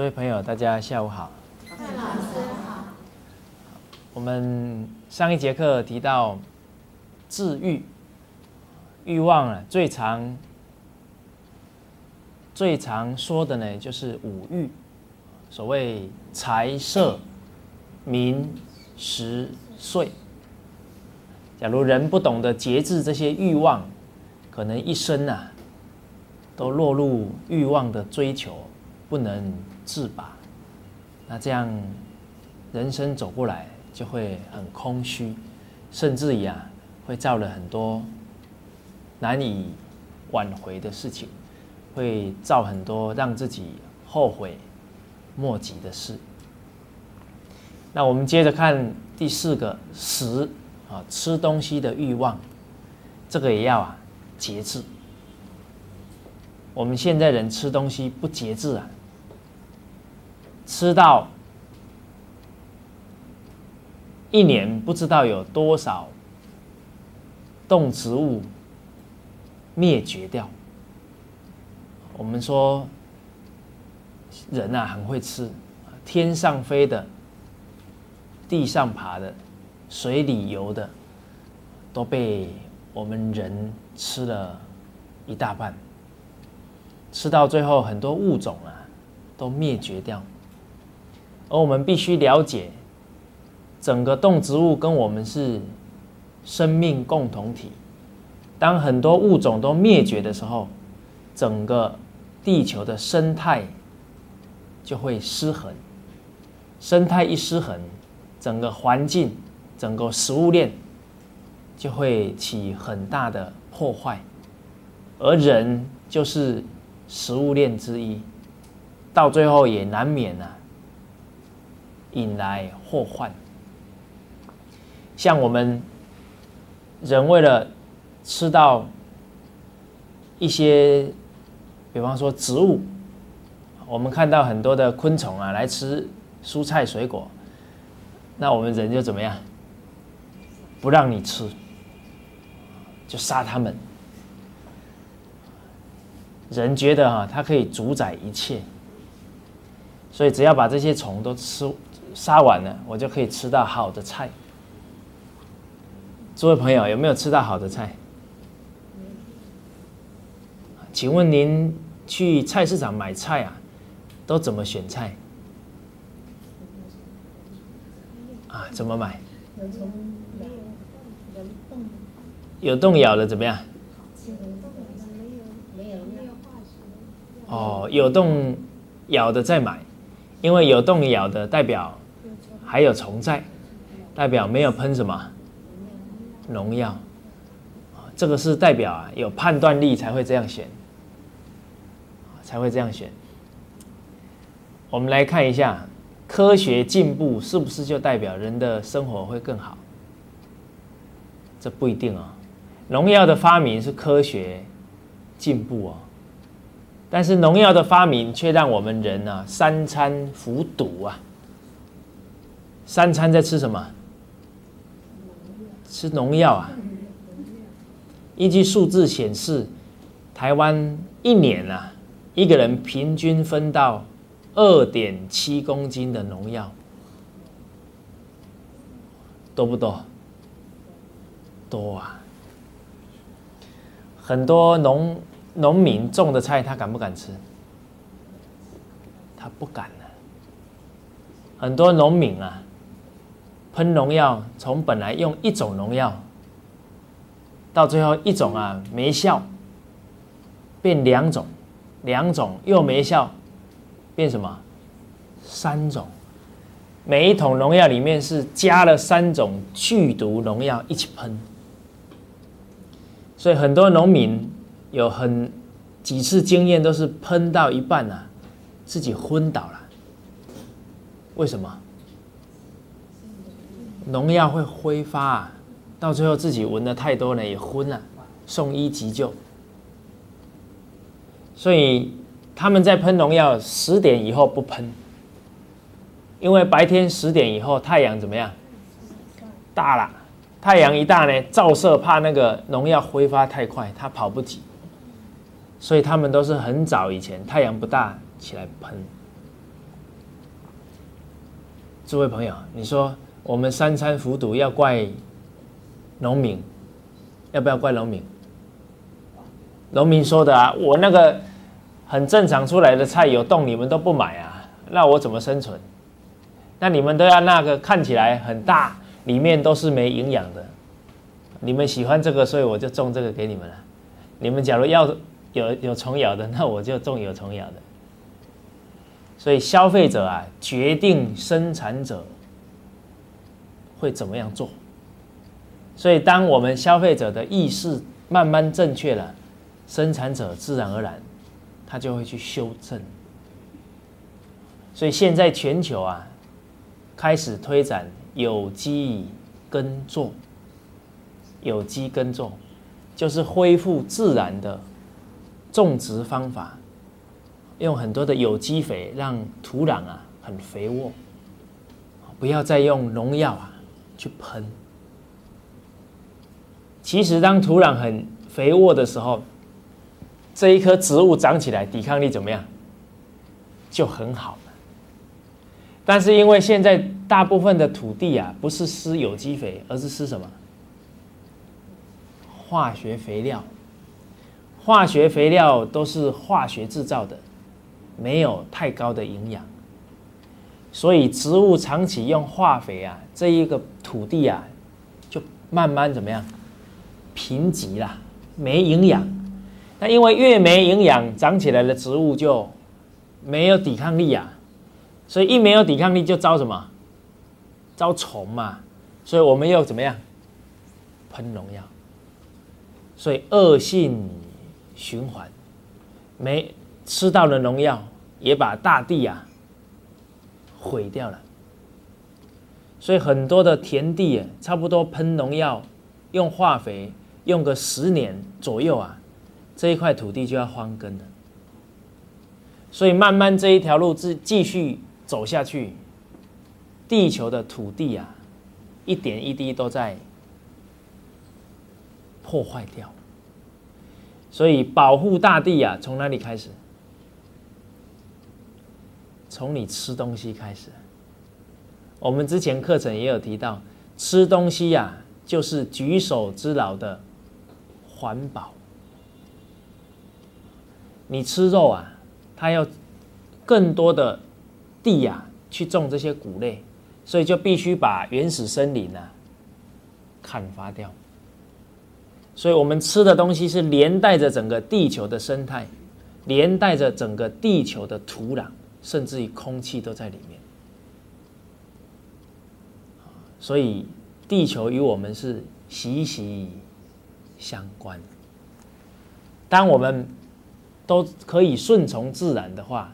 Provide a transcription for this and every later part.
诸位朋友，大家下午好。蔡老师好。我们上一节课提到治愈欲望啊，最常最常说的呢，就是五欲，所谓财色名食睡。假如人不懂得节制这些欲望，可能一生啊，都落入欲望的追求，不能自拔。那这样人生走过来就会很空虚，甚至于啊，会造了很多难以挽回的事情，会造很多让自己后悔莫及的事。那我们接着看第四个食。啊，吃东西的欲望，这个也要啊节制。我们现在人吃东西不节制啊，吃到一年不知道有多少动植物灭绝掉。我们说人啊很会吃，天上飞的，地上爬的。水里游的都被我们人吃了一大半，吃到最后很多物种啊都灭绝掉，而我们必须了解，整个动植物跟我们是生命共同体。当很多物种都灭绝的时候，整个地球的生态就会失衡。生态一失衡，整个环境。整个食物链就会起很大的破坏，而人就是食物链之一，到最后也难免啊引来祸患。像我们人为了吃到一些，比方说植物，我们看到很多的昆虫啊来吃蔬菜水果，那我们人就怎么样？不让你吃，就杀他们。人觉得哈，它可以主宰一切，所以只要把这些虫都吃杀完了，我就可以吃到好的菜。诸位朋友，有没有吃到好的菜？请问您去菜市场买菜啊，都怎么选菜？啊，怎么买？有洞咬的怎么样？哦，有洞咬的再买，因为有洞咬的代表还有虫在，代表没有喷什么农药。这个是代表啊有判断力才会这样选，才会这样选。我们来看一下，科学进步是不是就代表人的生活会更好？这不一定啊。农药的发明是科学进步哦，但是农药的发明却让我们人呢三餐服毒啊。三餐在吃什么？吃农药啊。依据数字显示，台湾一年啊，一个人平均分到二点七公斤的农药，多不多？多啊。很多农农民种的菜，他敢不敢吃？他不敢呢。很多农民啊，喷农药，从本来用一种农药，到最后一种啊没效，变两种，两种又没效，变什么？三种。每一桶农药里面是加了三种剧毒农药一起喷。所以很多农民有很几次经验都是喷到一半啊，自己昏倒了。为什么？农药会挥发，啊，到最后自己闻的太多了也昏了，送医急救。所以他们在喷农药十点以后不喷，因为白天十点以后太阳怎么样？大了。太阳一大呢，照射怕那个农药挥发太快，它跑不及，所以他们都是很早以前太阳不大起来喷。诸位朋友，你说我们三餐服毒要怪农民，要不要怪农民？农民说的啊，我那个很正常出来的菜有洞，你们都不买啊，那我怎么生存？那你们都要那个看起来很大，里面都是没营养的。你们喜欢这个，所以我就种这个给你们了。你们假如要有有虫咬的，那我就种有虫咬的。所以消费者啊，决定生产者会怎么样做。所以当我们消费者的意识慢慢正确了，生产者自然而然他就会去修正。所以现在全球啊，开始推展有机耕作。有机耕种就是恢复自然的种植方法，用很多的有机肥，让土壤啊很肥沃，不要再用农药啊去喷。其实当土壤很肥沃的时候，这一棵植物长起来抵抗力怎么样？就很好。但是因为现在大部分的土地啊，不是施有机肥，而是施什么？化学肥料，化学肥料都是化学制造的，没有太高的营养，所以植物长期用化肥啊，这一个土地啊，就慢慢怎么样，贫瘠了，没营养。那因为越没营养，长起来的植物就没有抵抗力啊，所以一没有抵抗力就招什么？招虫嘛。所以我们又怎么样？喷农药。所以恶性循环，没吃到了农药，也把大地啊毁掉了。所以很多的田地，差不多喷农药、用化肥，用个十年左右啊，这一块土地就要荒耕了。所以慢慢这一条路继继续走下去，地球的土地啊，一点一滴都在。破坏掉，所以保护大地啊，从哪里开始？从你吃东西开始。我们之前课程也有提到，吃东西呀，就是举手之劳的环保。你吃肉啊，它要更多的地呀去种这些谷类，所以就必须把原始森林啊砍伐掉。所以，我们吃的东西是连带着整个地球的生态，连带着整个地球的土壤，甚至于空气都在里面。所以，地球与我们是息息相关。当我们都可以顺从自然的话，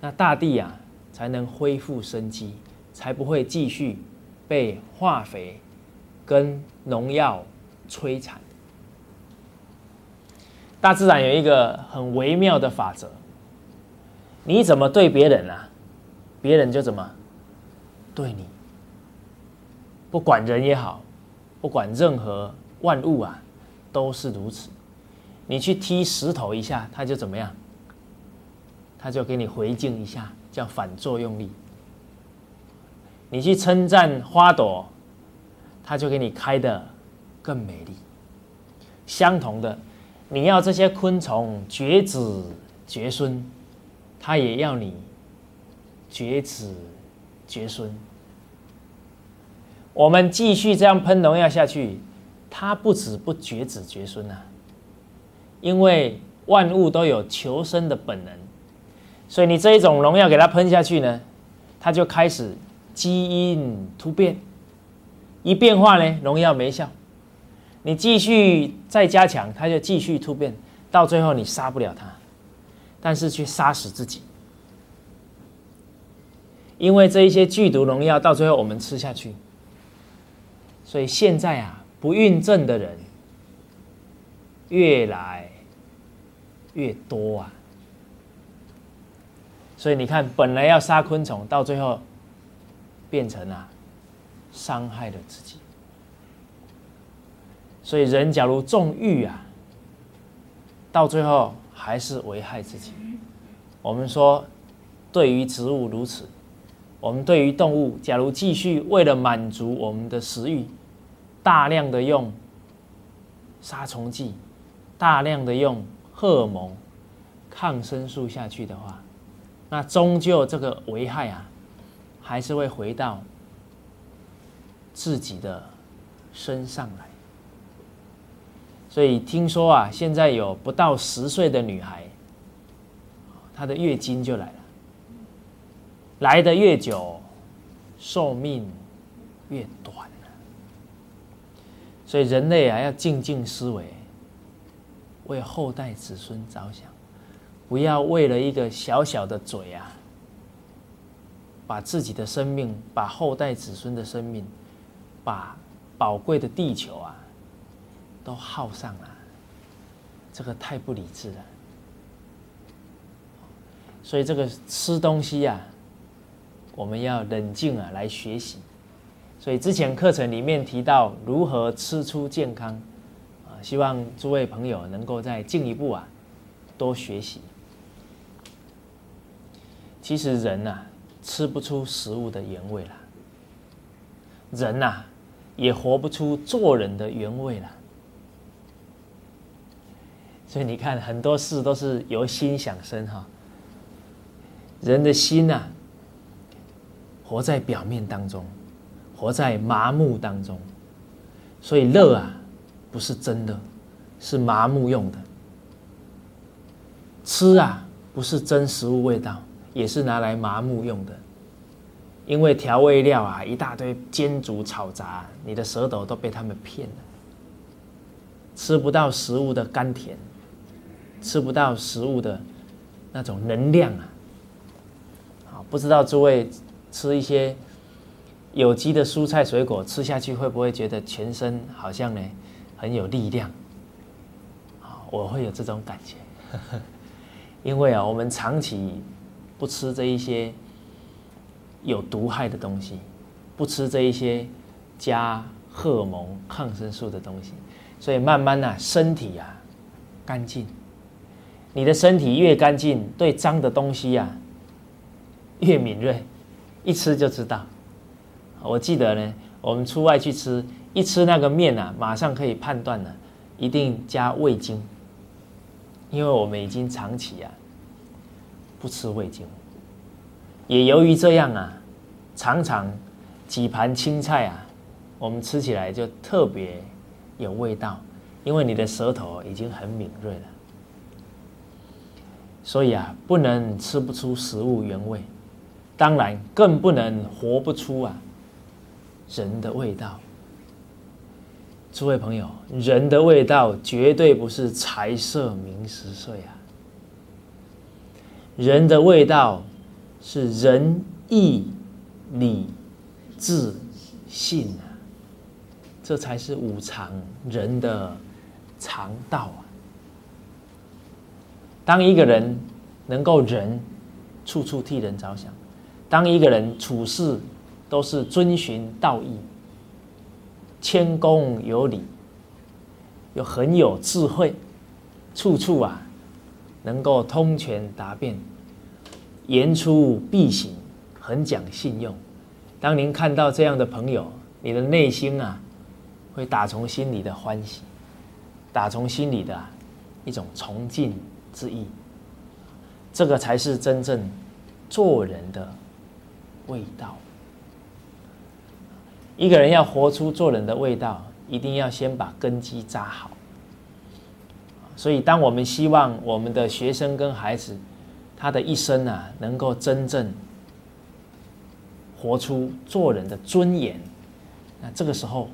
那大地啊才能恢复生机，才不会继续被化肥跟农药摧残。大自然有一个很微妙的法则，你怎么对别人啊，别人就怎么对你。不管人也好，不管任何万物啊，都是如此。你去踢石头一下，它就怎么样？它就给你回敬一下，叫反作用力。你去称赞花朵，它就给你开的更美丽。相同的。你要这些昆虫绝子绝孙，它也要你绝子绝孙。我们继续这样喷农药下去，它不止不绝子绝孙啊！因为万物都有求生的本能，所以你这一种农药给它喷下去呢，它就开始基因突变，一变化呢，农药没效。你继续再加强，它就继续突变，到最后你杀不了它，但是却杀死自己，因为这一些剧毒农药到最后我们吃下去，所以现在啊，不孕症的人越来越多啊，所以你看，本来要杀昆虫，到最后变成了伤害了自己。所以人假如纵欲啊，到最后还是危害自己。我们说，对于植物如此，我们对于动物，假如继续为了满足我们的食欲，大量的用杀虫剂，大量的用荷尔蒙、抗生素下去的话，那终究这个危害啊，还是会回到自己的身上来。所以听说啊，现在有不到十岁的女孩，她的月经就来了，来的越久，寿命越短所以人类啊，要静静思维，为后代子孙着想，不要为了一个小小的嘴啊，把自己的生命、把后代子孙的生命、把宝贵的地球啊。都耗上了，这个太不理智了。所以这个吃东西呀，我们要冷静啊来学习。所以之前课程里面提到如何吃出健康，啊，希望诸位朋友能够再进一步啊多学习。其实人呐吃不出食物的原味了，人呐也活不出做人的原味了。所以你看，很多事都是由心想生哈。人的心呐，活在表面当中，活在麻木当中，所以乐啊，不是真的，是麻木用的。吃啊，不是真食物味道，也是拿来麻木用的。因为调味料啊，一大堆煎煮炒炸，你的舌头都被他们骗了，吃不到食物的甘甜。吃不到食物的那种能量啊！好，不知道诸位吃一些有机的蔬菜水果，吃下去会不会觉得全身好像呢很有力量？啊，我会有这种感觉，因为啊，我们长期不吃这一些有毒害的东西，不吃这一些加荷尔蒙、抗生素的东西，所以慢慢呢，身体啊干净。你的身体越干净，对脏的东西呀越敏锐，一吃就知道。我记得呢，我们出外去吃，一吃那个面啊，马上可以判断了，一定加味精，因为我们已经长期啊不吃味精，也由于这样啊，常常几盘青菜啊，我们吃起来就特别有味道，因为你的舌头已经很敏锐了。所以啊，不能吃不出食物原味，当然更不能活不出啊人的味道。诸位朋友，人的味道绝对不是财色名食睡啊，人的味道是仁义礼智信啊，这才是五常人的常道啊。当一个人能够仁，处处替人着想；当一个人处事都是遵循道义、谦恭有礼，又很有智慧，处处啊能够通权达变，言出必行，很讲信用。当您看到这样的朋友，你的内心啊会打从心里的欢喜，打从心里的一种崇敬。之意，这个才是真正做人的味道。一个人要活出做人的味道，一定要先把根基扎好。所以，当我们希望我们的学生跟孩子，他的一生啊，能够真正活出做人的尊严，那这个时候，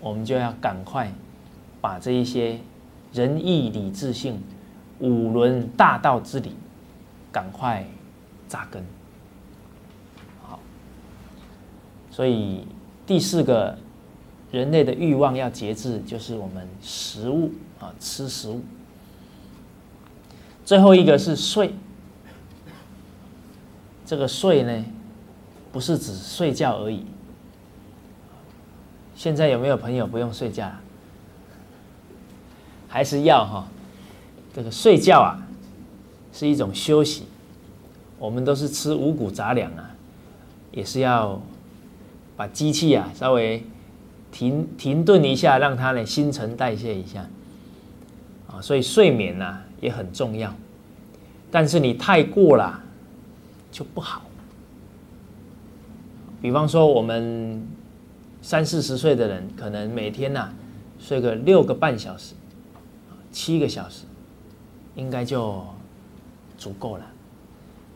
我们就要赶快把这一些仁义礼智信。五伦大道之理，赶快扎根。好，所以第四个人类的欲望要节制，就是我们食物啊，吃食物。最后一个是睡，这个睡呢，不是指睡觉而已。现在有没有朋友不用睡觉？还是要哈？这个睡觉啊，是一种休息。我们都是吃五谷杂粮啊，也是要把机器啊稍微停停顿一下，让它呢新陈代谢一下啊。所以睡眠呢也很重要，但是你太过了就不好。比方说我们三四十岁的人，可能每天呐睡个六个半小时、七个小时，应该就足够了。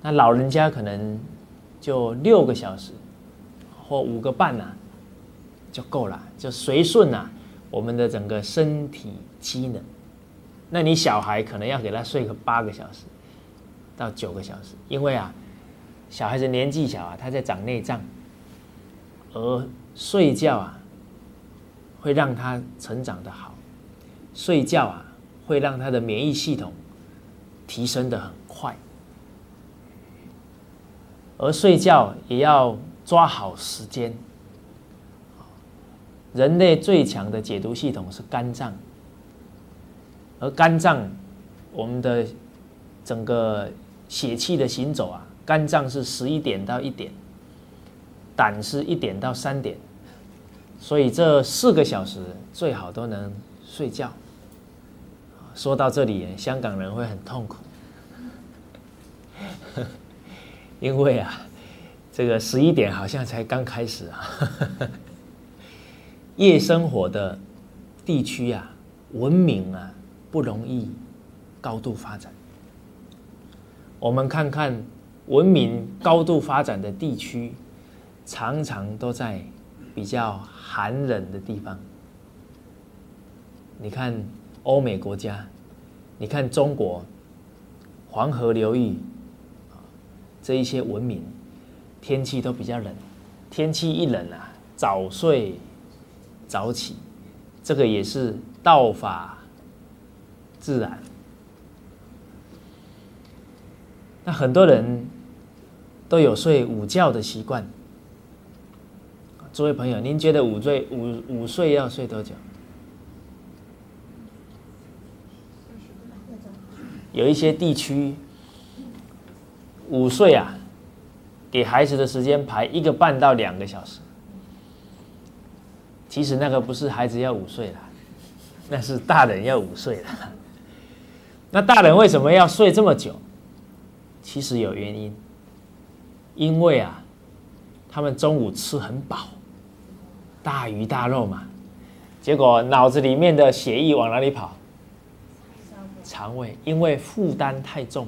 那老人家可能就六个小时或五个半呐，就够了，就随顺呐我们的整个身体机能。那你小孩可能要给他睡个八个小时到九个小时，因为啊，小孩子年纪小啊，他在长内脏，而睡觉啊会让他成长的好，睡觉啊会让他的免疫系统提升的很快。而睡觉也要抓好时间。人类最强的解毒系统是肝脏，而肝脏，我们的整个血气的行走啊，肝脏是十一点到一点，胆是一点到三点，所以这四个小时最好都能睡觉。说到这里，香港人会很痛苦。因为啊，这个十一点好像才刚开始啊，夜生活的地区啊，文明啊不容易高度发展。我们看看文明高度发展的地区，常常都在比较寒冷的地方。你看欧美国家，你看中国，黄河流域。这一些文明，天气都比较冷，天气一冷啊，早睡早起，这个也是道法自然。那很多人都有睡午觉的习惯，诸位朋友，您觉得午睡午午睡要睡多久？有一些地区。午睡啊，给孩子的时间排一个半到两个小时。其实那个不是孩子要午睡了，那是大人要午睡了。那大人为什么要睡这么久？其实有原因，因为啊，他们中午吃很饱，大鱼大肉嘛，结果脑子里面的血液往哪里跑？肠胃，因为负担太重。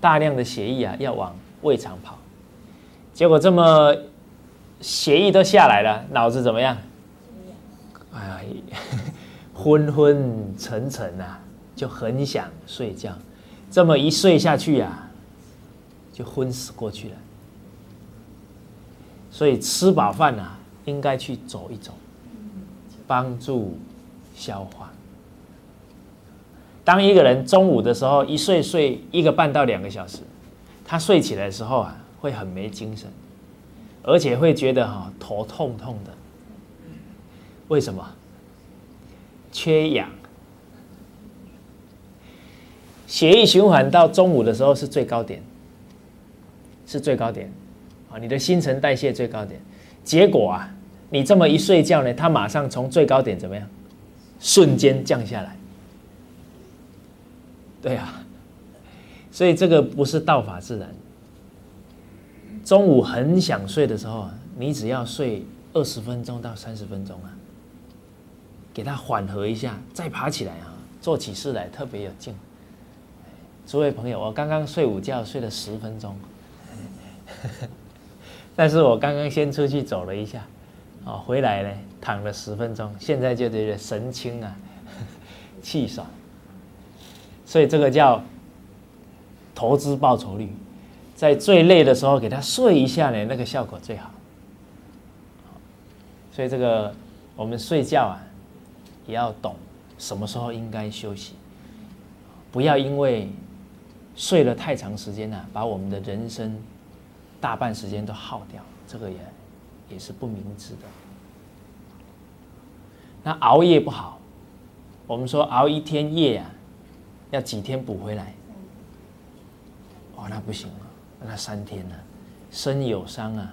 大量的血液啊，要往胃肠跑，结果这么血液都下来了，脑子怎么样？哎呀，昏昏沉沉啊，就很想睡觉。这么一睡下去啊，就昏死过去了。所以吃饱饭啊，应该去走一走，帮助消化。当一个人中午的时候一睡睡一个半到两个小时，他睡起来的时候啊，会很没精神，而且会觉得哈头痛痛的。为什么？缺氧，血液循环到中午的时候是最高点，是最高点啊！你的新陈代谢最高点，结果啊，你这么一睡觉呢，它马上从最高点怎么样？瞬间降下来。对啊，所以这个不是道法自然。中午很想睡的时候，你只要睡二十分钟到三十分钟啊，给它缓和一下，再爬起来啊，做起事来特别有劲。诸位朋友，我刚刚睡午觉睡了十分钟，但是我刚刚先出去走了一下，哦，回来呢躺了十分钟，现在就觉得神清啊，气爽。所以这个叫投资报酬率，在最累的时候给他睡一下呢，那个效果最好。所以这个我们睡觉啊，也要懂什么时候应该休息，不要因为睡了太长时间呢，把我们的人生大半时间都耗掉，这个也也是不明智的。那熬夜不好，我们说熬一天夜啊。要几天补回来？哦，那不行了，那三天呢？身有伤啊，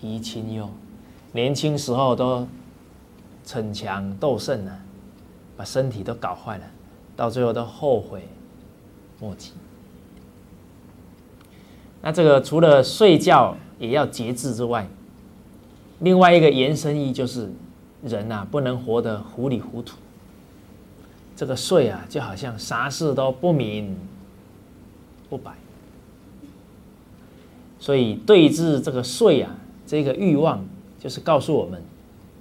宜亲忧，年轻时候都逞强斗胜了，把身体都搞坏了，到最后都后悔莫及。那这个除了睡觉也要节制之外，另外一个延伸意就是人呐不能活得糊里糊涂。这个睡啊，就好像啥事都不明不白，所以对治这个睡啊，这个欲望，就是告诉我们，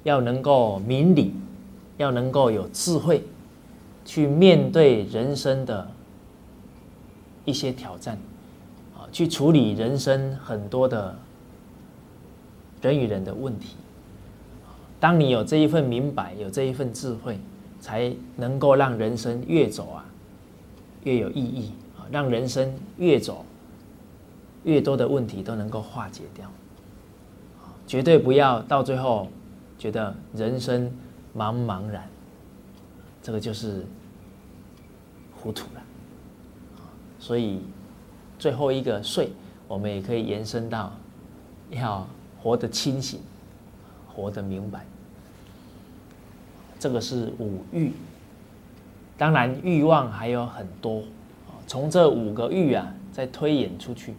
要能够明理，要能够有智慧，去面对人生的一些挑战，啊，去处理人生很多的人与人的问题。当你有这一份明白，有这一份智慧。才能够让人生越走啊越有意义啊，让人生越走越多的问题都能够化解掉，绝对不要到最后觉得人生茫茫然，这个就是糊涂了所以最后一个睡，我们也可以延伸到要活得清醒，活得明白。这个是五欲，当然欲望还有很多从这五个欲啊，再推演出去，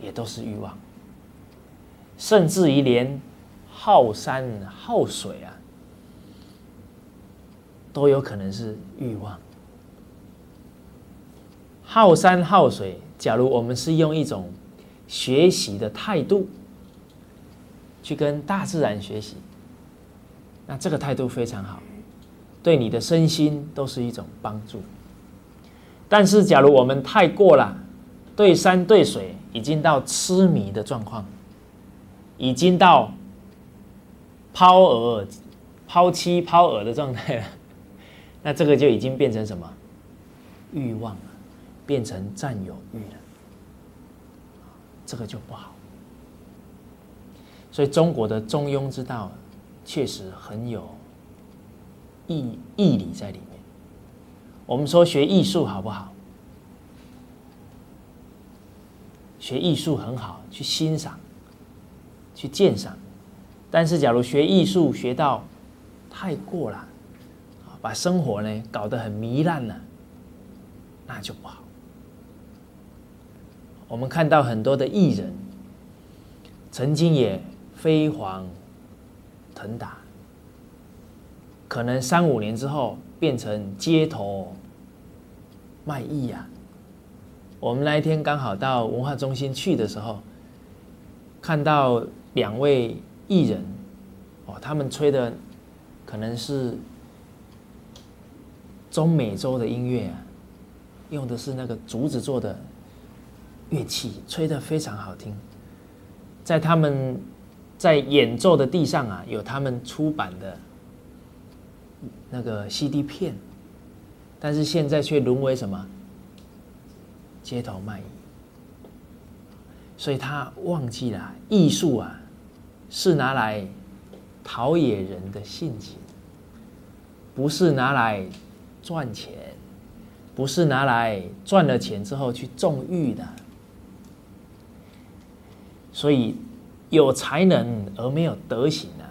也都是欲望，甚至于连好山好水啊，都有可能是欲望。好山好水，假如我们是用一种学习的态度，去跟大自然学习。那这个态度非常好，对你的身心都是一种帮助。但是，假如我们太过了，对山对水已经到痴迷的状况，已经到抛饵、抛妻、抛饵的状态了，那这个就已经变成什么欲望了，变成占有欲了，这个就不好。所以，中国的中庸之道。确实很有义义理在里面。我们说学艺术好不好？学艺术很好，去欣赏，去鉴赏。但是，假如学艺术学到太过了，把生活呢搞得很糜烂了，那就不好。我们看到很多的艺人，曾经也飞黄。腾达，可能三五年之后变成街头卖艺呀。我们那一天刚好到文化中心去的时候，看到两位艺人，哦，他们吹的可能是中美洲的音乐啊，用的是那个竹子做的乐器，吹的非常好听，在他们。在演奏的地上啊，有他们出版的那个 CD 片，但是现在却沦为什么街头卖艺，所以他忘记了艺术啊，是拿来陶冶人的性情，不是拿来赚钱，不是拿来赚了钱之后去纵欲的，所以。有才能而没有德行啊，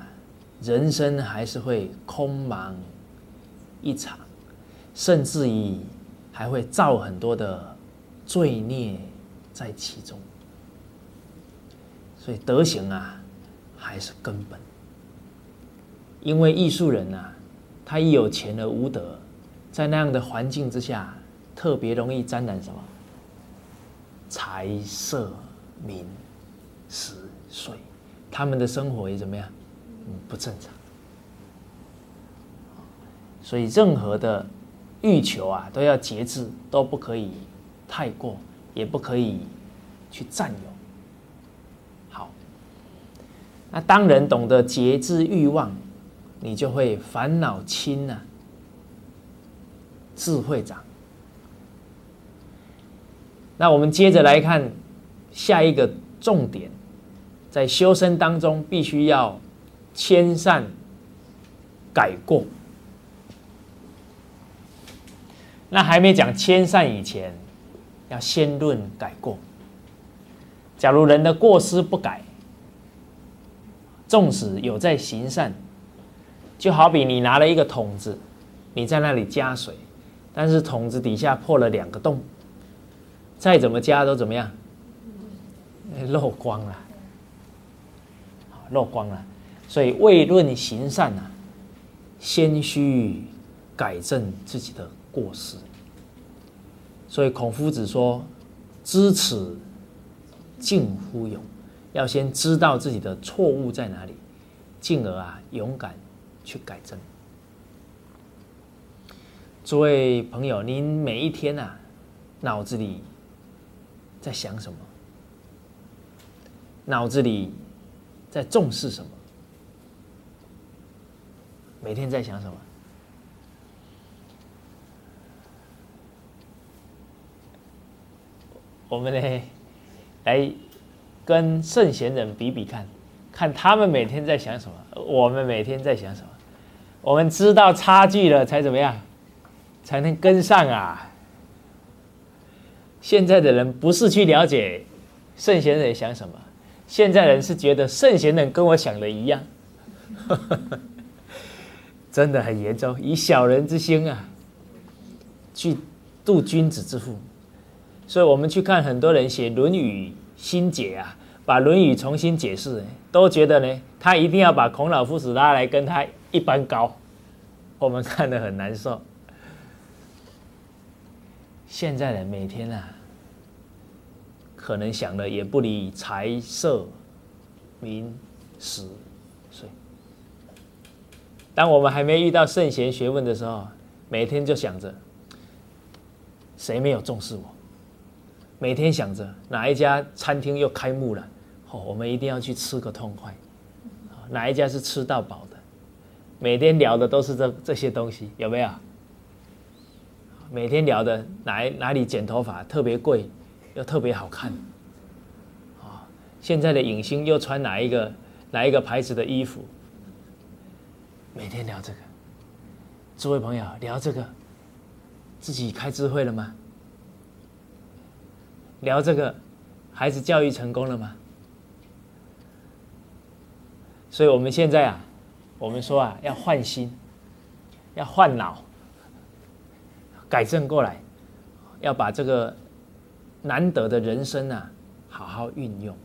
人生还是会空茫一场，甚至于还会造很多的罪孽在其中。所以德行啊，还是根本。因为艺术人啊，他一有钱而无德，在那样的环境之下，特别容易沾染什么财色名食。所以，他们的生活也怎么样？嗯，不正常。所以任何的欲求啊，都要节制，都不可以太过，也不可以去占有。好，那当人懂得节制欲望，你就会烦恼轻呐，智慧长。那我们接着来看下一个重点。在修身当中，必须要迁善改过。那还没讲迁善以前，要先论改过。假如人的过失不改，纵使有在行善，就好比你拿了一个桶子，你在那里加水，但是桶子底下破了两个洞，再怎么加都怎么样？漏光了，漏光了。所以未论行善啊，先须改正自己的过失。所以孔夫子说：“知耻近乎勇。”要先知道自己的错误在哪里，进而啊勇敢去改正。诸位朋友，您每一天呐，脑子里在想什么？脑子里在重视什么？每天在想什么？我们呢，来。跟圣贤人比比看，看他们每天在想什么，我们每天在想什么，我们知道差距了才怎么样，才能跟上啊。现在的人不是去了解圣贤人想什么，现在人是觉得圣贤人跟我想的一样，真的很严重，以小人之心啊，去度君子之腹。所以我们去看很多人写《论语》心解啊。把《论语》重新解释，都觉得呢，他一定要把孔老夫子拉来跟他一般高，我们看得很难受。现在人每天啊，可能想的也不离财色名食睡。当我们还没遇到圣贤学问的时候，每天就想着谁没有重视我，每天想着哪一家餐厅又开幕了。哦，我们一定要去吃个痛快。哪一家是吃到饱的？每天聊的都是这这些东西，有没有？每天聊的哪哪里剪头发特别贵，又特别好看。啊，现在的影星又穿哪一个哪一个牌子的衣服？每天聊这个，诸位朋友聊这个，自己开智慧了吗？聊这个，孩子教育成功了吗？所以，我们现在啊，我们说啊，要换心，要换脑，改正过来，要把这个难得的人生啊，好好运用。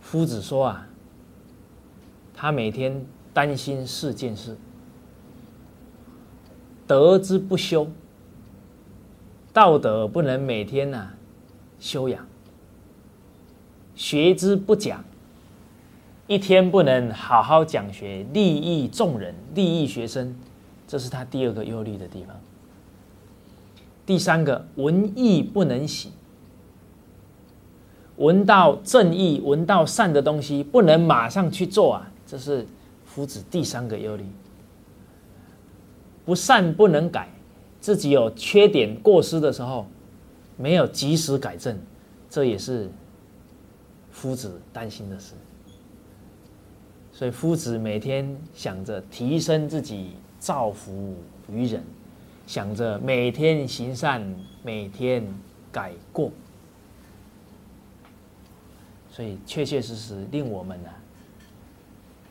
夫子说啊，他每天担心四件事：德之不修，道德不能每天呐修养；学之不讲。一天不能好好讲学，利益众人，利益学生，这是他第二个忧虑的地方。第三个，文艺不能喜，闻到正义、闻到善的东西，不能马上去做啊，这是夫子第三个忧虑。不善不能改，自己有缺点过失的时候，没有及时改正，这也是夫子担心的事。所以夫子每天想着提升自己，造福于人，想着每天行善，每天改过，所以确确实实令我们呢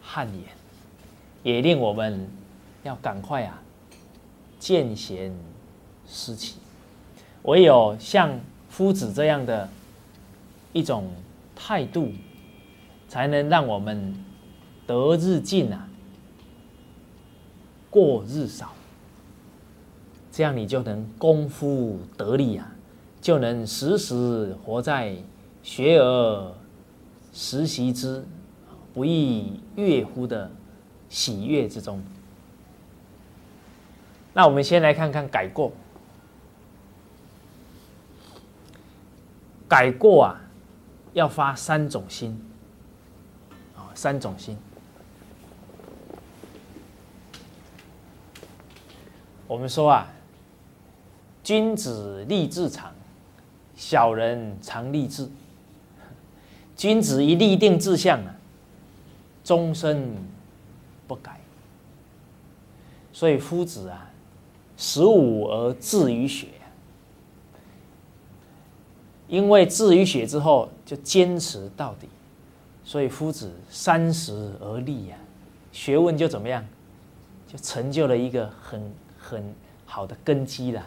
汗颜，也令我们要赶快啊见贤思齐。唯有像夫子这样的一种态度，才能让我们。得日进啊，过日少，这样你就能功夫得力啊，就能时时活在学而时习之，不亦乐乎的喜悦之中。那我们先来看看改过，改过啊，要发三种心啊，三种心。我们说啊，君子立志长，小人常立志。君子一立定志向啊，终身不改。所以夫子啊，十五而志于学，因为志于学之后就坚持到底，所以夫子三十而立呀，学问就怎么样，就成就了一个很很好的根基了。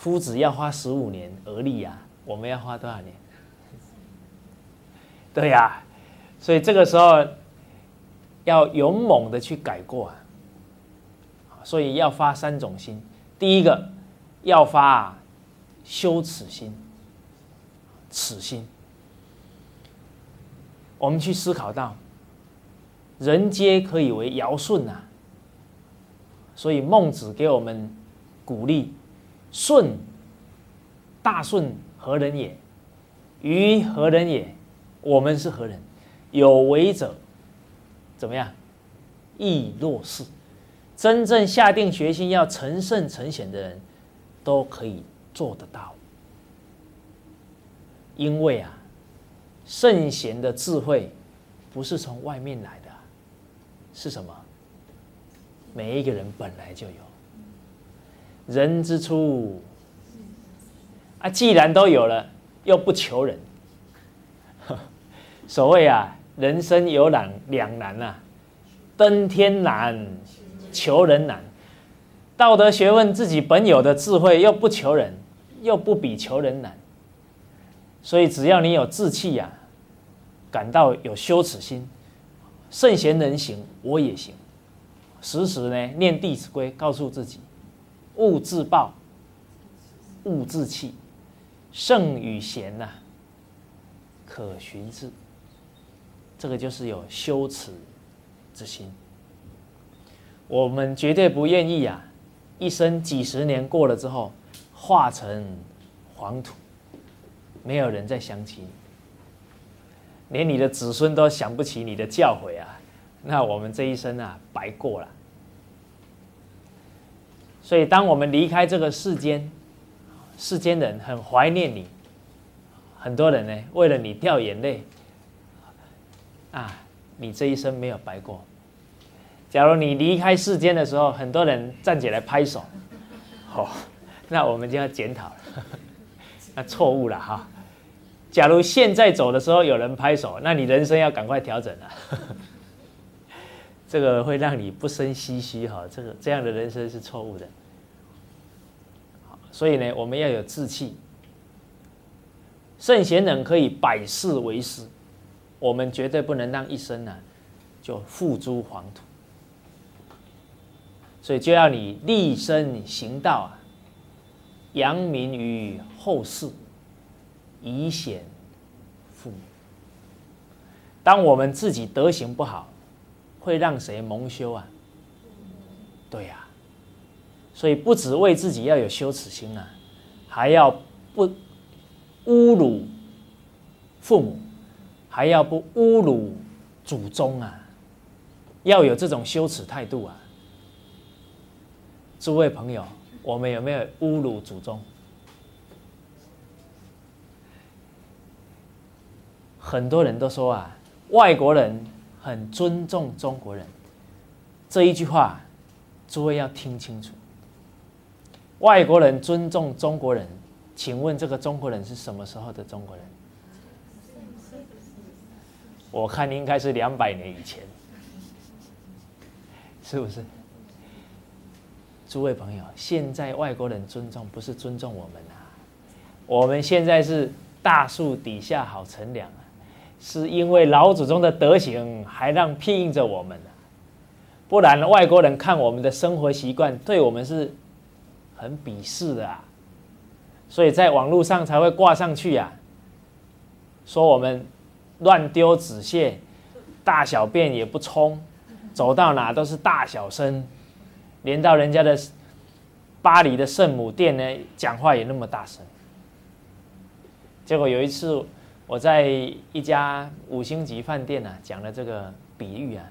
夫子要花十五年而立呀，我们要花多少年？对呀，所以这个时候要勇猛的去改过啊。所以要发三种心，第一个要发羞耻心、耻心。我们去思考到，人皆可以为尧舜呐，所以孟子给我们鼓励：舜，大舜何人也？于何人也？我们是何人？有为者，怎么样？亦若是。真正下定决心要成圣成贤的人，都可以做得到。因为啊。圣贤的智慧不是从外面来的，是什么？每一个人本来就有。人之初，啊，既然都有了，又不求人。所谓啊，人生有两两难呐，登天难，求人难。道德学问自己本有的智慧，又不求人，又不比求人难。所以只要你有志气呀。感到有羞耻心，圣贤人行，我也行。时时呢念《弟子规》，告诉自己：勿自暴，勿自弃。圣与贤呐，可循之。这个就是有羞耻之心。我们绝对不愿意呀，一生几十年过了之后，化成黄土，没有人再想起你。连你的子孙都想不起你的教诲啊，那我们这一生啊白过了。所以，当我们离开这个世间，世间人很怀念你，很多人呢为了你掉眼泪，啊，你这一生没有白过。假如你离开世间的时候，很多人站起来拍手，哦，那我们就要检讨了，那错误了哈。假如现在走的时候有人拍手，那你人生要赶快调整了。这个会让你不生唏嘘哈，这个这样的人生是错误的。所以呢，我们要有志气。圣贤人可以百世为师，我们绝对不能让一生呢就付诸黄土。所以就要你立身行道啊，扬名于后世。以显父母。当我们自己德行不好，会让谁蒙羞啊？对呀，所以不止为自己要有羞耻心啊，还要不侮辱父母，还要不侮辱祖宗啊，要有这种羞耻态度啊。诸位朋友，我们有没有侮辱祖宗？很多人都说啊，外国人很尊重中国人。这一句话，诸位要听清楚。外国人尊重中国人，请问这个中国人是什么时候的中国人？我看应该是两百年以前，是不是？诸位朋友，现在外国人尊重不是尊重我们啊，我们现在是大树底下好乘凉啊。是因为老祖宗的德行还让庇应着我们呢，不然外国人看我们的生活习惯，对我们是很鄙视的啊。所以在网络上才会挂上去啊，说我们乱丢纸屑，大小便也不冲，走到哪都是大小声，连到人家的巴黎的圣母殿呢，讲话也那么大声。结果有一次。我在一家五星级饭店呢，讲了这个比喻啊。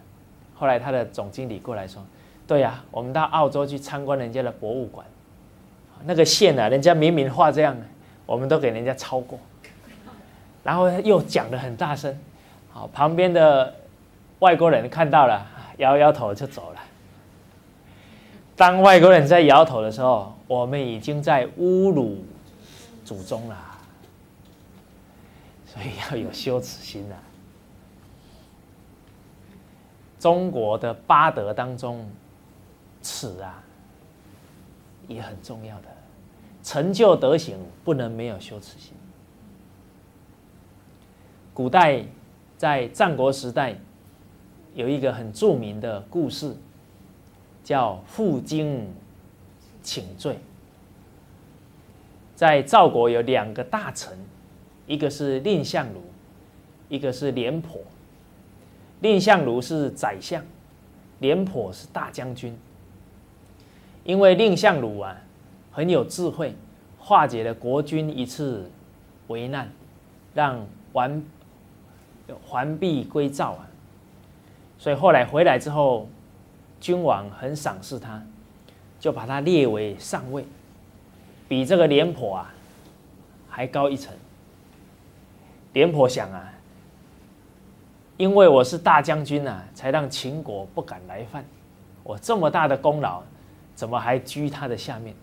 后来他的总经理过来说：“对呀，我们到澳洲去参观人家的博物馆，那个线呢？人家明明画这样，我们都给人家抄过，然后又讲的很大声，好，旁边的外国人看到了，摇摇头就走了。当外国人在摇头的时候，我们已经在侮辱祖宗了，所以要有羞耻心啊。中国的八德当中，耻啊。也很重要的。成就德行不能没有羞耻心。古代在战国时代有一个很著名的故事，叫负荆请罪。在赵国有两个大臣，一个是蔺相如，一个是廉颇。蔺相如是宰相，廉颇是大将军。因为蔺相如啊很有智慧，化解了国君一次危难，让完还璧归赵啊。所以后来回来之后，君王很赏识他，就把他列为上位，比这个廉颇啊还高一层。廉颇想啊。因为我是大将军呐，才让秦国不敢来犯。我这么大的功劳，怎么还居他的下面？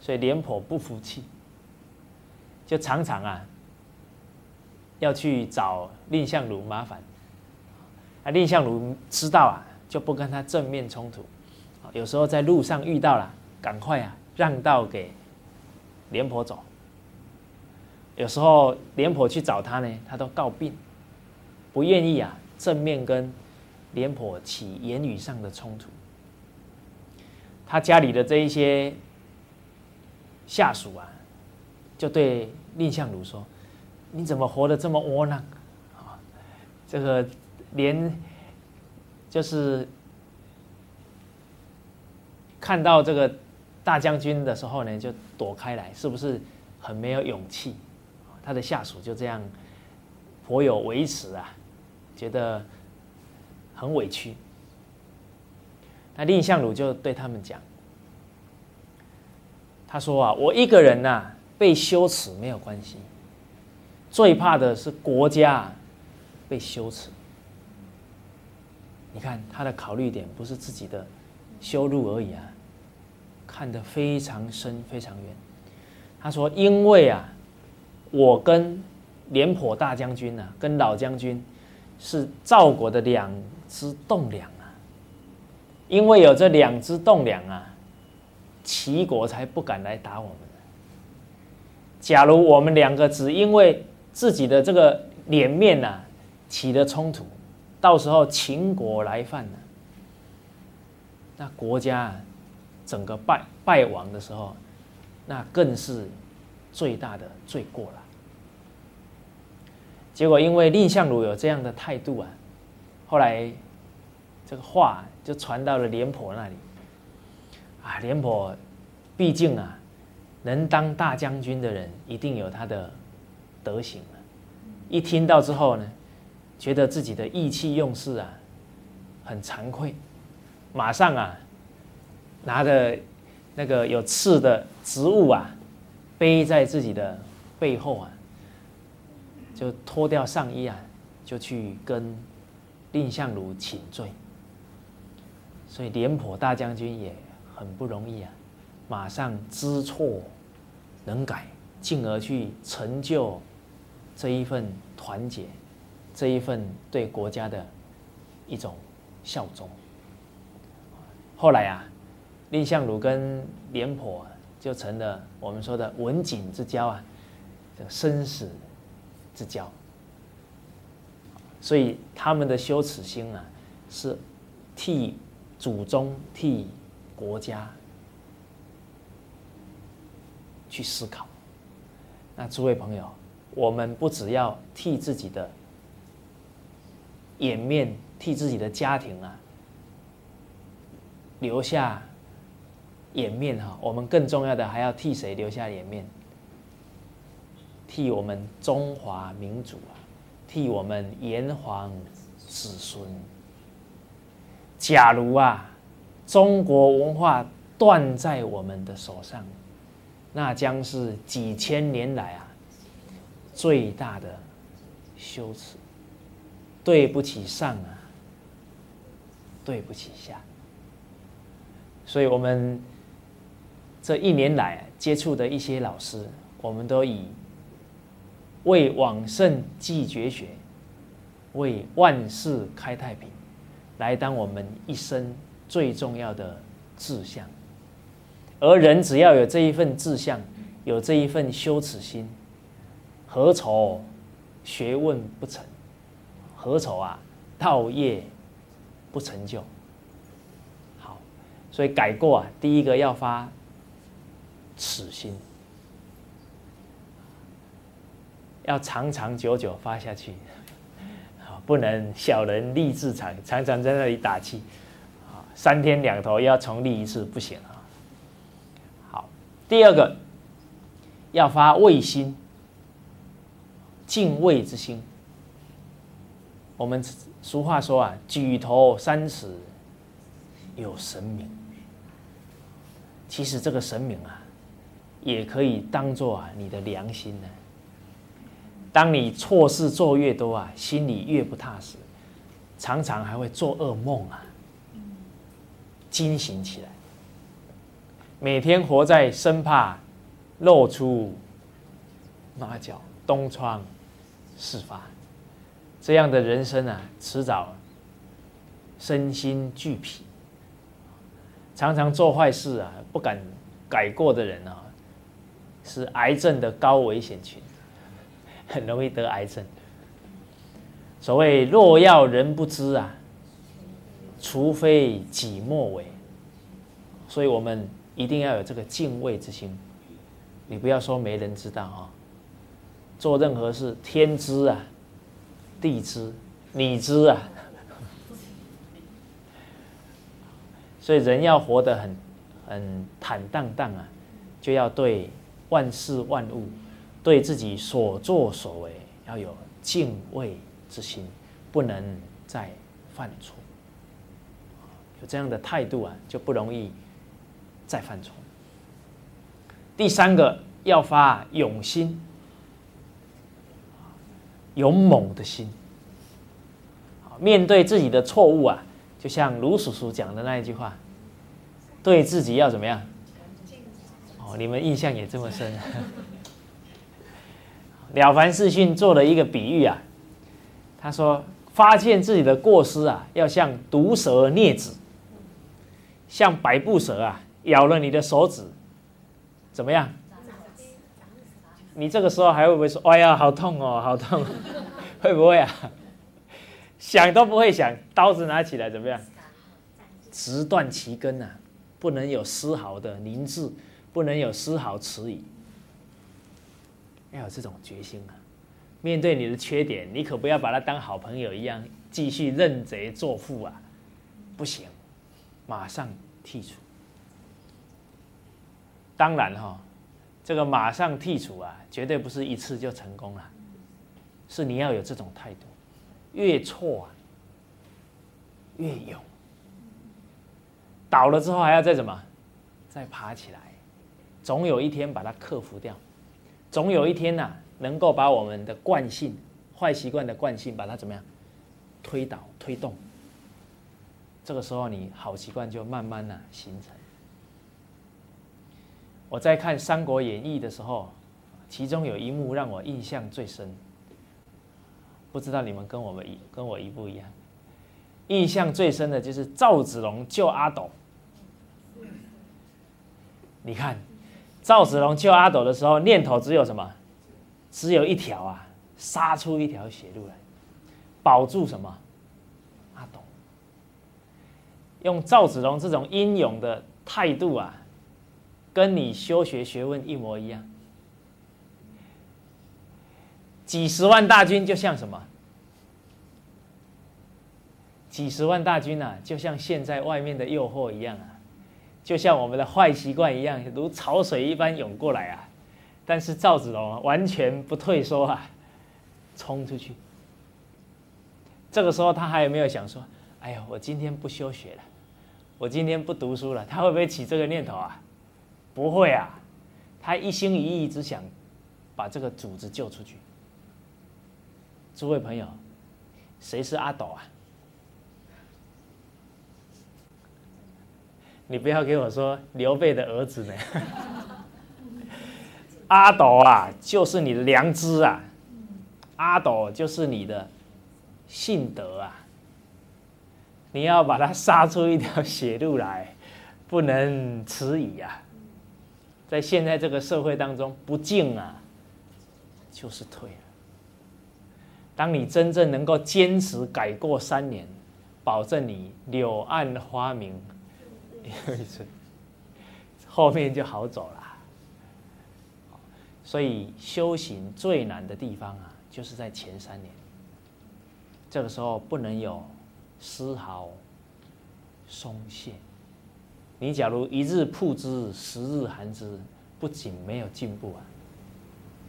所以廉颇不服气，就常常啊要去找蔺相如麻烦。啊，蔺相如知道啊，就不跟他正面冲突。有时候在路上遇到了，赶快啊让道给廉颇走。有时候廉颇去找他呢，他都告病。不愿意啊，正面跟廉颇起言语上的冲突。他家里的这一些下属啊，就对蔺相如说：“你怎么活得这么窝囊啊？这个连就是看到这个大将军的时候呢，就躲开来，是不是很没有勇气？”他的下属就这样颇有维持啊。觉得很委屈，那蔺相如就对他们讲：“他说啊，我一个人呐被羞耻没有关系，最怕的是国家被羞耻。你看他的考虑点不是自己的修路而已啊，看得非常深非常远。他说，因为啊，我跟廉颇大将军呐，跟老将军。”是赵国的两只栋梁啊，因为有这两只栋梁啊，齐国才不敢来打我们。假如我们两个只因为自己的这个脸面呐起了冲突，到时候秦国来犯呢，那国家整个败败亡的时候，那更是最大的罪过了。结果因为蔺相如有这样的态度啊，后来这个话就传到了廉颇那里。啊，廉颇毕竟啊，能当大将军的人一定有他的德行啊。一听到之后呢，觉得自己的意气用事啊，很惭愧，马上啊，拿着那个有刺的植物啊，背在自己的背后啊。就脱掉上衣啊，就去跟蔺相如请罪。所以廉颇大将军也很不容易啊，马上知错能改，进而去成就这一份团结，这一份对国家的一种效忠。后来啊，蔺相如跟廉颇就成了我们说的文景之交啊，这生死。之交，所以他们的羞耻心啊，是替祖宗、替国家去思考。那诸位朋友，我们不只要替自己的颜面、替自己的家庭啊留下颜面哈，我们更重要的还要替谁留下颜面？替我们中华民族啊，替我们炎黄子孙。假如啊，中国文化断在我们的手上，那将是几千年来啊最大的羞耻。对不起上啊，对不起下。所以我们这一年来接触的一些老师，我们都以。为往圣继绝学，为万世开太平，来当我们一生最重要的志向。而人只要有这一份志向，有这一份羞耻心，何愁学问不成？何愁啊，道业不成就？好，所以改过啊，第一个要发此心，要长长久久发下去，不能小人立志长，常常在那里打气，啊，三天两头要重立一次，不行啊。好，第二个要发畏心，敬畏之心。我们俗话说啊，举头三尺有神明。其实这个神明啊，也可以当做啊你的良心呢。当你错事做越多啊，心里越不踏实，常常还会做噩梦啊，惊醒起来，每天活在生怕露出马脚、东窗事发。这样的人生啊，迟早身心俱疲，常常做坏事啊，不敢改过的人啊，是癌症的高危险群。很容易得癌症。所谓“若要人不知啊，除非己莫为”，所以我们一定要有这个敬畏之心。你不要说没人知道啊，做任何事，天知啊，地知，你知啊。所以人要活得很很坦荡荡啊，就要对万事万物。对自己所作所为要有敬畏之心，不能再犯错。有这样的态度啊，就不容易再犯错。第三个要发勇心，勇猛的心。面对自己的错误啊，就像卢叔叔讲的那一句话，对自己要怎么样？哦，你们印象也这么深。了凡四训做了一个比喻啊，他说：发现自己的过失啊，要像毒蛇啮指，像百步蛇啊，咬了你的手指，怎么样？你这个时候还会不会说：哎呀，好痛哦，好痛？会不会啊？想都不会想，刀子拿起来怎么样？直断其根呐，不能有丝毫的凝滞，不能有丝毫迟疑。要有这种决心啊！面对你的缺点，你可不要把它当好朋友一样继续认贼作父啊！不行，马上剔除。当然哈，这个马上剔除啊，绝对不是一次就成功了，是你要有这种态度，越错啊越勇，倒了之后还要再怎么再爬起来，总有一天把它克服掉。总有一天呐，能够把我们的惯性、坏习惯的惯性，把它怎么样推倒、推动。这个时候，你好习惯就慢慢的形成。我在看《三国演义》的时候，其中有一幕让我印象最深。不知道你们跟我们一跟我一不一样？印象最深的就是赵子龙救阿斗。你看。赵子龙救阿斗的时候，念头只有什么？只有一条啊，杀出一条血路来，保住什么？阿斗。用赵子龙这种英勇的态度啊，跟你修学学问一模一样。几十万大军就像什么？几十万大军啊，就像现在外面的诱惑一样啊。就像我们的坏习惯一样，如潮水一般涌过来啊！但是赵子龙完全不退缩啊，冲出去。这个时候他还有没有想说：“哎呀，我今天不休学了，我今天不读书了？”他会不会起这个念头啊？不会啊，他一心一意只想把这个组织救出去。诸位朋友，谁是阿斗啊？你不要给我说刘备的儿子呢，阿斗啊，就是你的良知啊，阿斗就是你的信德啊，你要把他杀出一条血路来，不能迟疑啊！在现在这个社会当中，不进啊，就是退了。当你真正能够坚持改过三年，保证你柳暗花明又一村，后面就好走了。所以修行最难的地方啊，就是在前三年。这个时候不能有丝毫松懈。你假如一日曝之，十日寒之，不仅没有进步啊，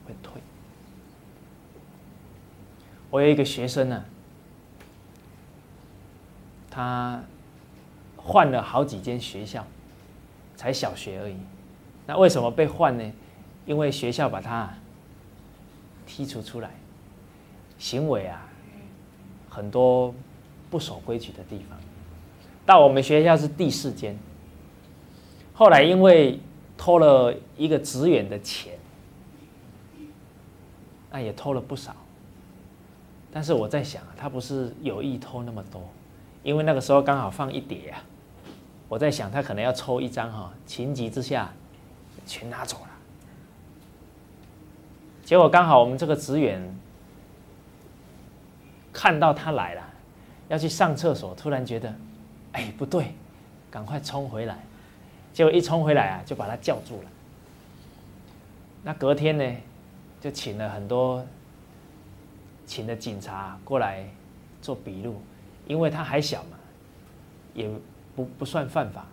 会退。我有一个学生呢，他换了好几间学校，才小学而已。那为什么被换呢？因为学校把他剔除出来，行为啊。很多不守规矩的地方，到我们学校是第四间。后来因为偷了一个职员的钱，那也偷了不少。但是我在想，他不是有意偷那么多，因为那个时候刚好放一叠啊。我在想，他可能要抽一张哈，情急之下全拿走了。结果刚好我们这个职员。看到他来了，要去上厕所，突然觉得，哎，不对，赶快冲回来。结果一冲回来啊，就把他叫住了。那隔天呢，就请了很多，请的警察过来做笔录，因为他还小嘛，也不不算犯法。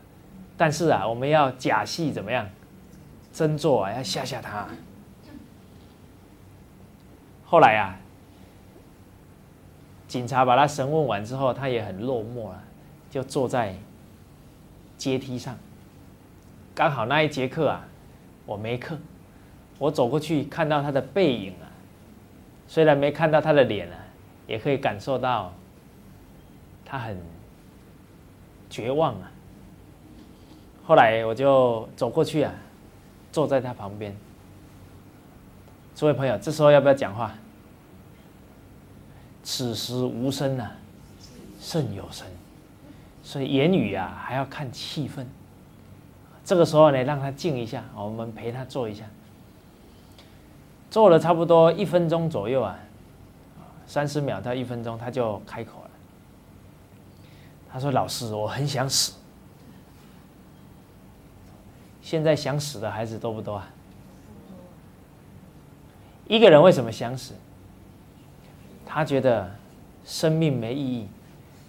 但是啊，我们要假戏怎么样，真做啊，要吓吓他。后来啊。警察把他审问完之后，他也很落寞了，就坐在阶梯上。刚好那一节课啊，我没课，我走过去看到他的背影啊，虽然没看到他的脸啊，也可以感受到他很绝望啊。后来我就走过去啊，坐在他旁边。诸位朋友，这时候要不要讲话？此时无声呐，胜有声，所以言语啊还要看气氛。这个时候呢，让他静一下，我们陪他坐一下。坐了差不多一分钟左右啊，三十秒到一分钟，他就开口。他说：“老师，我很想死。”现在想死的孩子多不多啊？一个人为什么想死？他觉得生命没意义，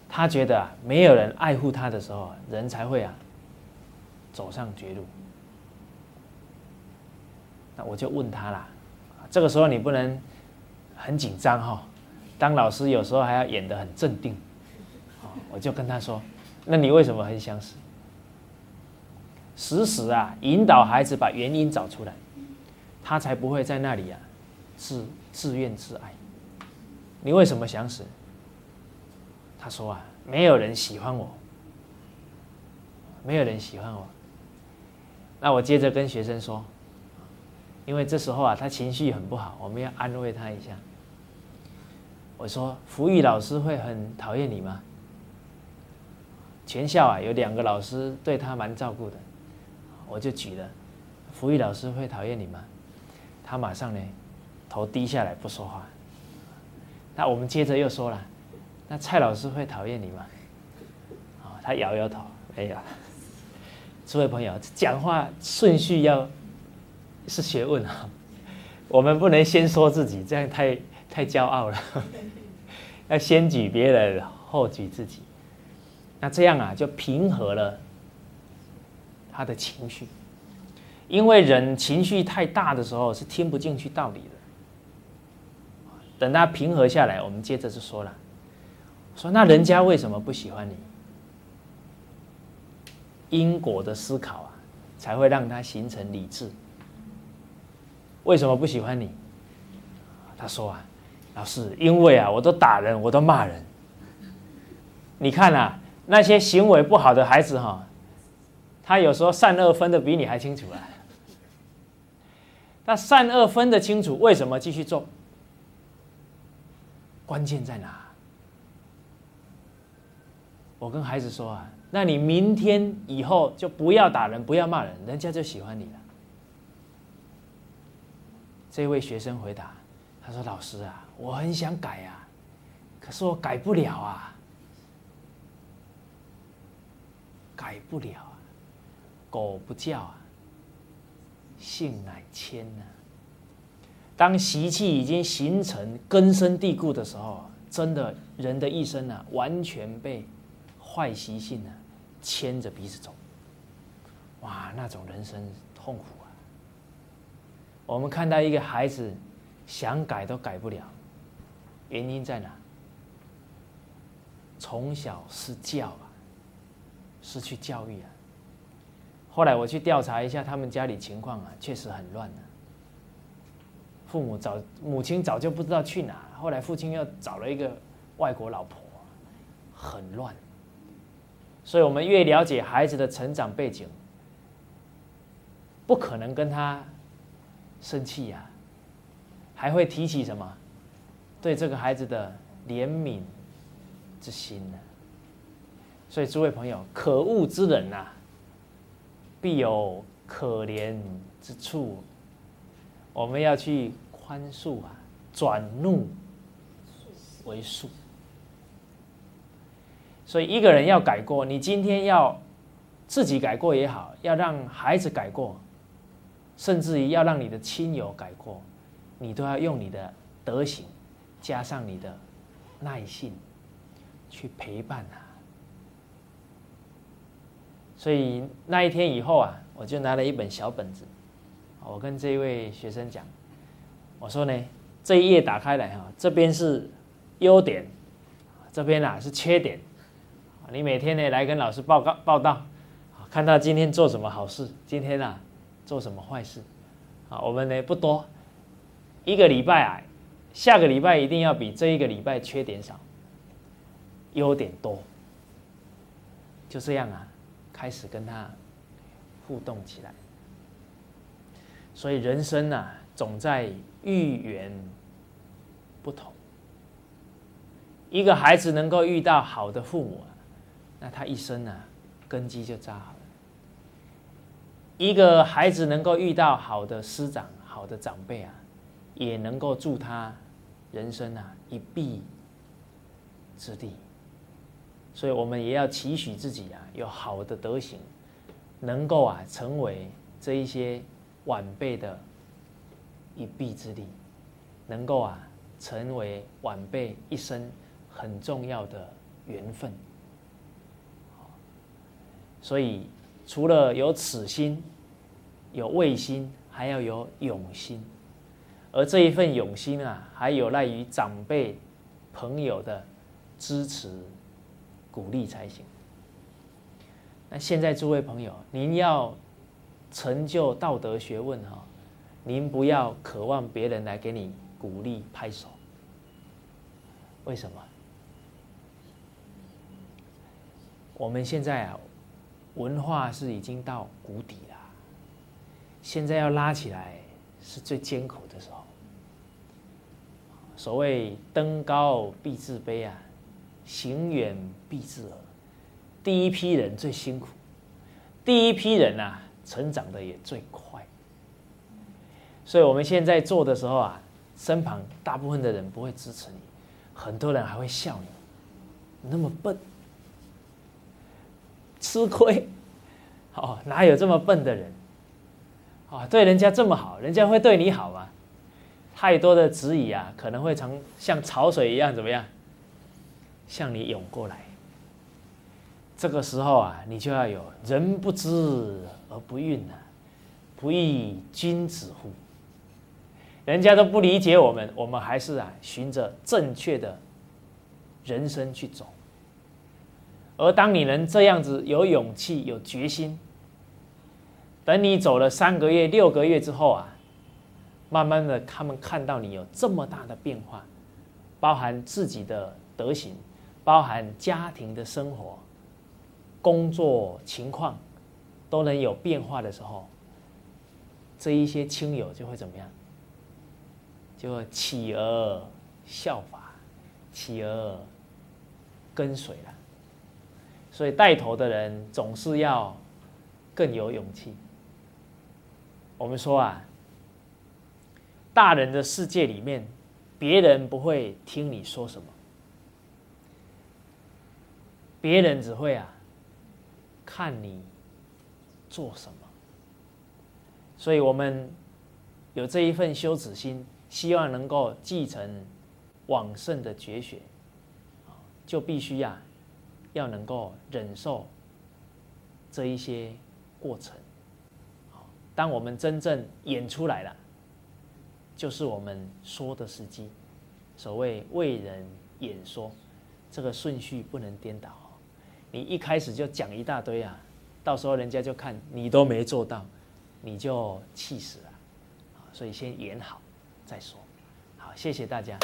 他觉得没有人爱护他的时候，人才会啊走上绝路。那我就问他啦，这个时候你不能很紧张哈，当老师有时候还要演得很镇定。我就跟他说，那你为什么很想死？死死啊引导孩子把原因找出来，他才不会在那里啊自自怨自艾。你为什么想死？他说啊，没有人喜欢我，没有人喜欢我。那我接着跟学生说，因为这时候啊，他情绪很不好，我们要安慰他一下。我说，福玉老师会很讨厌你吗？全校啊，有两个老师对他蛮照顾的，我就举了，福玉老师会讨厌你吗？他马上呢，头低下来不说话。那我们接着又说了，那蔡老师会讨厌你吗？啊，他摇摇头，没有。诸位朋友，讲话顺序要是学问啊，我们不能先说自己，这样太太骄傲了。要先举别人，后举自己。那这样啊，就平和了他的情绪。因为人情绪太大的时候，是听不进去道理的。等他平和下来，我们接着就说了，说那人家为什么不喜欢你？因果的思考啊，才会让他形成理智。为什么不喜欢你？他说啊，老师，因为啊，我都打人，我都骂人。你看啊，那些行为不好的孩子哈，他有时候善恶分的比你还清楚啊。他善恶分的清楚，为什么继续做？关键在哪？我跟孩子说啊，那你明天以后就不要打人，不要骂人，人家就喜欢你了。这位学生回答，他说：“老师啊，我很想改啊，可是我改不了啊，改不了啊，狗不叫啊，性乃迁呐。当习气已经形成、根深蒂固的时候，真的人的一生呢，完全被坏习性呢牵着鼻子走。哇，那种人生痛苦啊。”我们看到一个孩子想改都改不了，原因在哪？从小失教啊，失去教育啊。后来我去调查一下他们家里情况啊，确实很乱啊。父母早母亲早就不知道去哪，后来父亲又找了一个外国老婆，很乱。所以我们越了解孩子的成长背景，不可能跟他。生气呀，还会提起什么？对这个孩子的怜悯之心呢？所以诸位朋友，可恶之人呐，必有可怜之处。我们要去宽恕啊，转怒为恕。所以一个人要改过，你今天要自己改过也好，要让孩子改过。甚至于要让你的亲友改过，你都要用你的德行，加上你的耐性，去陪伴他。所以那一天以后啊，我就拿了一本小本子，我跟这一位学生讲，我说呢，这一页打开来哈，这边是优点，这边啊是缺点，你每天呢来跟老师报告报道，看到今天做什么好事，今天啊。做什么坏事？啊，我们呢不多，一个礼拜啊，下个礼拜一定要比这一个礼拜缺点少，优点多。就这样啊，开始跟他互动起来。所以人生呢，总在遇缘不同。一个孩子能够遇到好的父母啊，那他一生呢，根基就扎好了。一个孩子能够遇到好的师长、好的长辈啊，也能够助他人生啊一臂之力。所以，我们也要期许自己啊，有好的德行，能够啊成为这一些晚辈的一臂之力，能够啊成为晚辈一生很重要的缘分。所以。除了有此心、有畏心，还要有勇心，而这一份勇心啊，还有赖于长辈、朋友的支持、鼓励才行。那现在诸位朋友，您要成就道德学问哈，您不要渴望别人来给你鼓励拍手。为什么？我们现在啊。文化是已经到谷底了，现在要拉起来是最艰苦的时候。所谓登高必自卑啊，行远必自耳。第一批人最辛苦，第一批人啊，成长的也最快。所以我们现在做的时候啊，身旁大部分的人不会支持你，很多人还会笑你，那么笨。吃亏，哦，哪有这么笨的人？啊，对人家这么好，人家会对你好吗？太多的质疑啊，可能会成像潮水一样怎么样，向你涌过来。这个时候啊，你就要有人不知而不愠啊，不亦君子乎？人家都不理解我们，我们还是啊，循着正确的人生去走。而当你能这样子有勇气、有决心，等你走了三个月、六个月之后啊，慢慢的他们看到你有这么大的变化，包含自己的德行，包含家庭的生活、工作情况都能有变化的时候，这一些亲友就会怎么样？就会企鹅效法，企鹅跟随了。所以带头的人总是要更有勇气。我们说啊，大人的世界里面，别人不会听你说什么，别人只会啊看你做什么。所以我们有这一份羞耻心，希望能够继承往圣的绝学，就必须呀，要能够忍受这一些过程。当我们真正演出来了，就是我们说的时机。所谓为人演说，这个顺序不能颠倒。你一开始就讲一大堆啊，到时候人家就看你都没做到，你就气死了。所以先演好再说。好，谢谢大家。